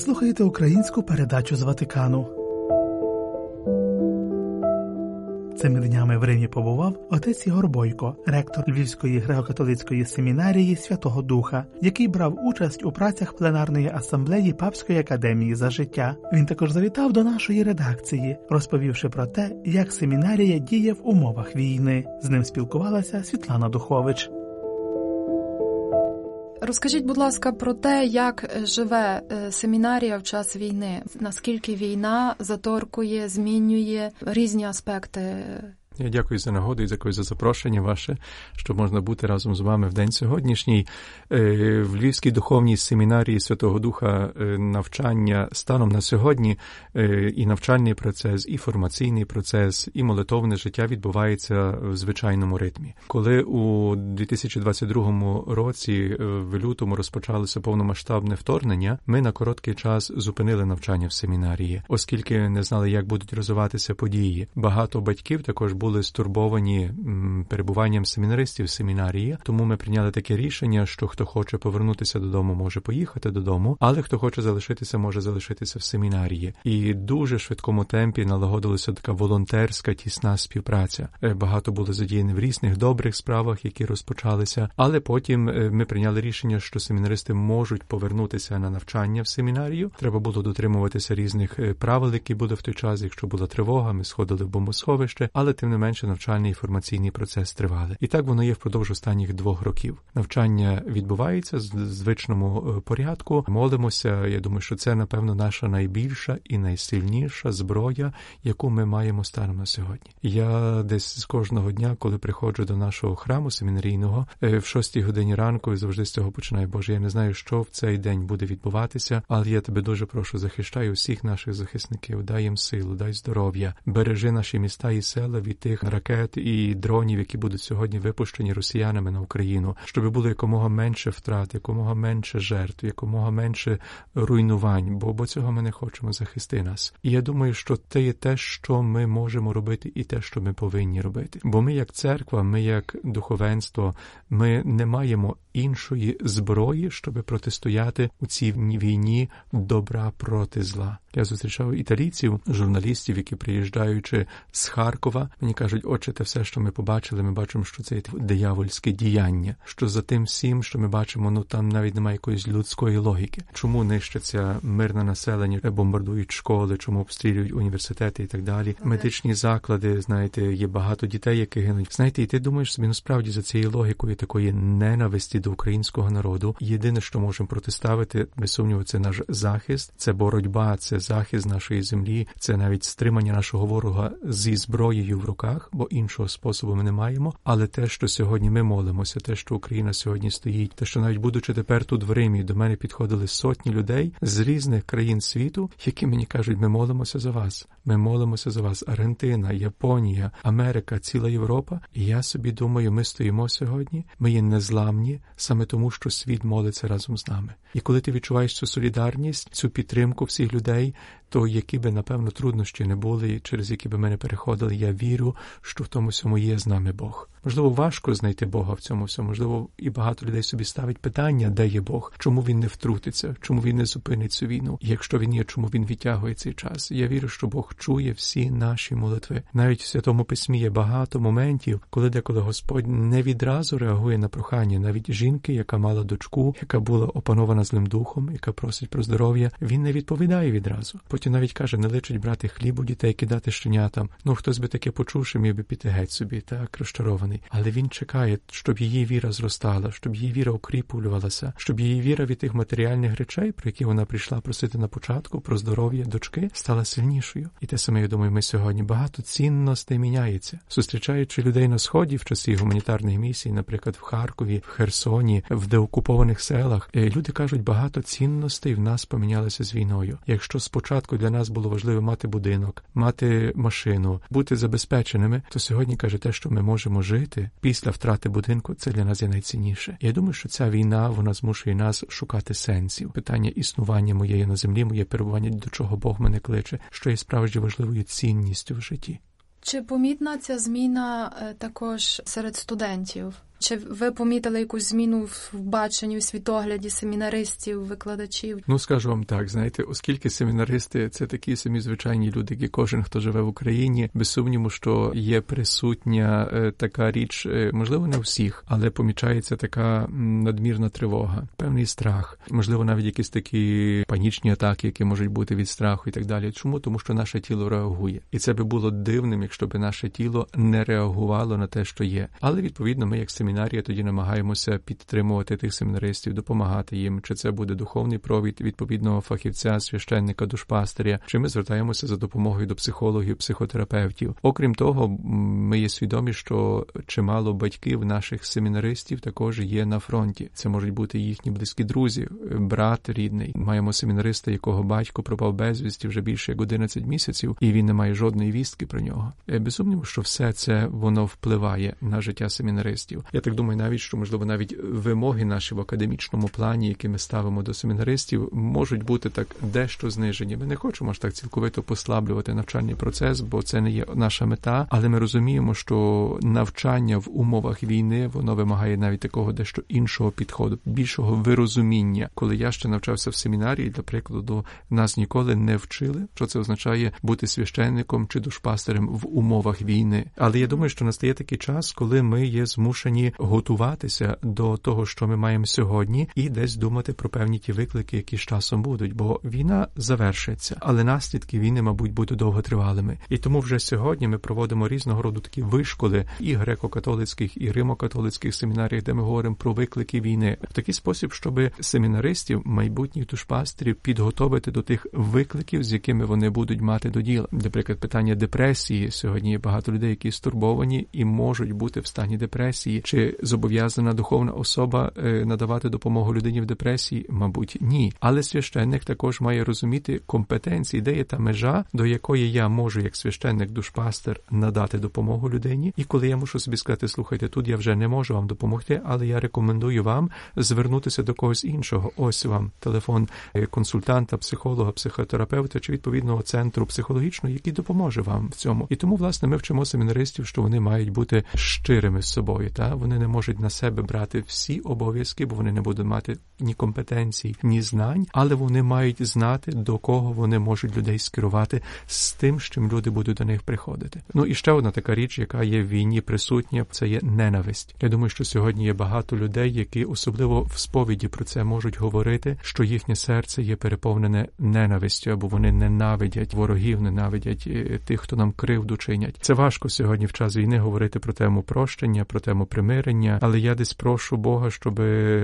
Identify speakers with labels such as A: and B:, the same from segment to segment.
A: слухаєте українську передачу з Ватикану. Цими днями в Римі побував отець Ігор Бойко, ректор Львівської греко-католицької семінарії Святого Духа, який брав участь у працях пленарної асамблеї Папської академії за життя. Він також завітав до нашої редакції, розповівши про те, як семінарія діє в умовах війни. З ним спілкувалася Світлана Духович.
B: Розкажіть, будь ласка, про те, як живе е, семінарія в час війни, наскільки війна заторкує, змінює різні аспекти
C: я дякую за нагоду і дякую за запрошення ваше, що можна бути разом з вами в день сьогоднішній. Е, в Львівській духовній семінарії Святого Духа е, навчання станом на сьогодні е, і навчальний процес, і формаційний процес, і молитовне життя відбувається в звичайному ритмі. Коли у 2022 році в лютому розпочалося повномасштабне вторгнення, ми на короткий час зупинили навчання в семінарії, оскільки не знали, як будуть розвиватися події. Багато батьків також були стурбовані перебуванням семінаристів в семінарії, тому ми прийняли таке рішення, що хто хоче повернутися додому, може поїхати додому, але хто хоче залишитися, може залишитися в семінарії. І дуже швидкому темпі налагодилася така волонтерська тісна співпраця. Е, багато було задіяні в різних добрих справах, які розпочалися. Але потім е, ми прийняли рішення, що семінаристи можуть повернутися на навчання в семінарію. Треба було дотримуватися різних е, правил, які були в той час. Якщо була тривога, ми сходили в бомбосховище, але тим не менше навчальний і формаційний процес тривали. І так воно є впродовж останніх двох років. Навчання відбувається в звичному е, порядку. Молимося. Я думаю, що це напевно наша найбільша і найсильніша зброя, яку ми маємо станом на сьогодні. Я десь з кожного дня, коли приходжу до нашого храму семінарійного, е, в шостій годині ранку завжди з цього починаю. Боже, я не знаю, що в цей день буде відбуватися, але я тебе дуже прошу, захищай усіх наших захисників, дай їм силу, дай здоров'я, бережи наші міста і села від тих ракет і дронів, які будуть сьогодні випущені росіянами на Україну, щоб було якомога менше втрат, якомога менше жертв, якомога менше руйнувань, бо бо цього ми не хочемо захисти нас. І я думаю, що це є те, що ми можемо робити, і те, що ми повинні робити. Бо ми, як церква, ми як духовенство, ми не маємо іншої зброї, щоб протистояти у цій війні добра проти зла. Я зустрічав італійців, журналістів, які приїжджаючи з Харкова, мені кажуть, отче, те все, що ми побачили, ми бачимо, що це є диявольське діяння. Що за тим всім, що ми бачимо, ну там навіть немає якоїсь людської логіки. Чому нищиться мирне населення, бомбардують школи, чому обстрілюють університети і так далі. Медичні заклади, знаєте, є багато дітей, які гинуть. Знаєте, і ти думаєш собі, насправді за цією логікою такої ненависті до українського народу. Єдине, що можемо протиставити, без сумніву, це наш захист, це боротьба, це захист нашої землі, це навіть стримання нашого ворога зі зброєю в руках, бо іншого способу ми не маємо. Але те, що сьогодні ми молимося, те, що Україна сьогодні стоїть, те, що навіть будучи тепер тут в Римі, до мене підходили сотні людей з різних країн світу, які мені кажуть, ми молимося за вас. Ми молимося за вас. Аргентина, Японія, Америка, ціла Європа. І я собі думаю, ми стоїмо сьогодні. Ми є незламні саме тому, що світ молиться разом з нами. І коли ти відчуваєш цю солідарність, цю підтримку всіх людей, то які би, напевно, труднощі не були, через які би ми не переходили, я вірю, що в тому всьому є з нами Бог. Можливо, важко знайти Бога в цьому всьому. Можливо, і багато людей собі ставить питання, де є Бог, чому він не втрутиться, чому він не зупинить цю війну. І якщо він є, чому він відтягує цей час? Я вірю, що Бог чує всі наші молитви. Навіть в святому письмі є багато моментів, коли деколи Господь не відразу реагує на прохання. Навіть жінки, яка мала дочку, яка була опанована злим духом, яка просить про здоров'я, він не відповідає відразу. Потім навіть каже, не личить брати хліб у дітей, кидати щенятам. Ну хтось би таке почувши, міг би піти геть собі, так розчарований. Але він чекає, щоб її віра зростала, щоб її віра укріплювалася, щоб її віра від тих матеріальних речей, про які вона прийшла просити на початку, про здоров'я дочки, стала сильнішою. І те саме я думаю, ми сьогодні багато цінностей міняється, зустрічаючи людей на сході в часі гуманітарних місій, наприклад, в Харкові, в Херсоні, в деокупованих селах. Е, люди кажуть, багато цінностей в нас помінялися з війною. Якщо спочатку для нас було важливо мати будинок, мати машину, бути забезпеченими, то сьогодні каже те, що ми можемо жити після втрати будинку, це для нас є найцінніше. Я думаю, що ця війна вона змушує нас шукати сенсів. Питання існування моєї на землі, моє перебування до чого Бог мене кличе, що є справді важливою цінністю в житті.
B: Чи помітна ця зміна е, також серед студентів? Чи ви помітили якусь зміну в баченні, у світогляді семінаристів, викладачів?
C: Ну скажу вам так, знаєте, оскільки семінаристи це такі самі звичайні люди, як і кожен, хто живе в Україні, без сумніву, що є присутня е, така річ, е, можливо, не у всіх, але помічається така надмірна тривога, певний страх, можливо, навіть якісь такі панічні атаки, які можуть бути від страху і так далі. Чому? Тому що наше тіло реагує, і це би було дивним, якщо б наше тіло не реагувало на те, що є. Але відповідно, ми, як семінарія, тоді намагаємося підтримувати тих семінаристів, допомагати їм. Чи це буде духовний провід відповідного фахівця, священника, душпастиря, чи ми звертаємося за допомогою до психологів, психотерапевтів. Окрім того, ми є свідомі, що чимало батьків наших семінаристів також є на фронті. Це можуть бути їхні близькі друзі, брат рідний. Маємо семінариста, якого батько пропав безвісті вже більше як 11 місяців, і він не має жодної вістки про нього. Е, без сумніву, що все це воно впливає на життя семінаристів. Я так думаю, навіть що можливо навіть вимоги наші в академічному плані, які ми ставимо до семінаристів, можуть бути так дещо знижені. Ми не хочемо ж так цілковито послаблювати навчальний процес, бо це не є наша мета. Але ми розуміємо, що навчання в умовах війни воно вимагає навіть такого дещо іншого підходу, більшого вирозуміння. Коли я ще навчався в семінарії, для прикладу, нас ніколи не вчили, що це означає бути священником чи душпастерем в умовах війни. Але я думаю, що настає такий час, коли ми є змушені готуватися до того, що ми маємо сьогодні, і десь думати про певні ті виклики, які з часом будуть. Бо війна завершиться, але наслідки війни, мабуть, будуть довготривалими. І тому вже сьогодні ми проводимо різного роду такі вишколи і греко-католицьких, і римо-католицьких семінаріях, де ми говоримо про виклики війни в такий спосіб, щоб семінаристів, майбутніх душпастерів підготовити до тих викликів, з якими вони будуть мати до діла. Наприклад, питання депресії сьогодні є багато людей, які стурбовані і можуть бути в стані депресії, чи зобов'язана духовна особа е, надавати допомогу людині в депресії? Мабуть, ні. Але священник також має розуміти компетенції, де є та межа, до якої я можу, як священник, душпастер, надати допомогу людині. І коли я мушу собі сказати, слухайте, тут я вже не можу вам допомогти, але я рекомендую вам звернутися до когось іншого. Ось вам телефон е, консультанта, психолога, психотерапевта чи відповідного центру психологічного, який допоможе вам в цьому. І тому, власне, ми вчимо семінаристів, що вони мають бути щирими з собою. Та вони не можуть на себе брати всі обов'язки, бо вони не будуть мати ні компетенцій, ні знань, але вони мають знати, до кого вони можуть людей скерувати з тим, з чим люди будуть до них приходити. Ну і ще одна така річ, яка є в війні присутня, це є ненависть. Я думаю, що сьогодні є багато людей, які особливо в сповіді про це можуть говорити, що їхнє серце є переповнене ненавистю, або вони ненавидять ворогів, ненавидять е, тих, хто нам кривду чинять. Це важко сьогодні в час війни говорити про тему прощення, про тему примирення, але я десь прошу Бога, щоб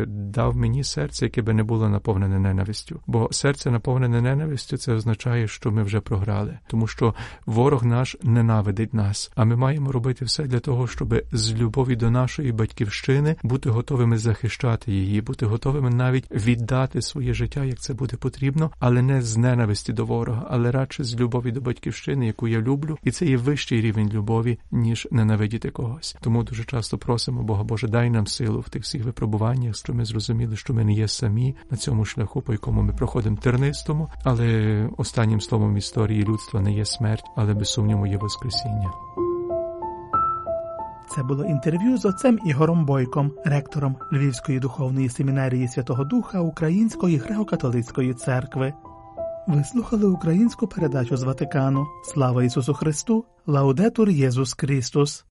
C: дав мені серце, яке би не було наповнене ненавистю. Бо серце наповнене ненавистю, це означає, що ми вже програли, тому що ворог наш ненавидить нас. А ми маємо робити все для того, щоб з любові до нашої батьківщини бути готовими захищати її, бути готовими навіть віддати своє життя, як це буде потрібно, але не з ненависті до ворога, але радше з любові до батьківщини, яку я люблю, і це є вищий рівень любові, ніж ненавидіти когось. Тому дуже часто просимо Бога Боже, дай нам силу в тих всіх випробуваннях, що ми зрозуміли, що ми не є самі на цьому шляху, по якому ми проходимо тернистому, але останнім словом історії людства не є смерть, але без сумніву є Воскресіння.
A: Це було інтерв'ю з отцем Ігором Бойком, ректором Львівської духовної семінарії Святого Духа Української греко-католицької церкви. Ви слухали українську передачу з Ватикану. Слава Ісусу Христу! Лаудетур Єсус Христос!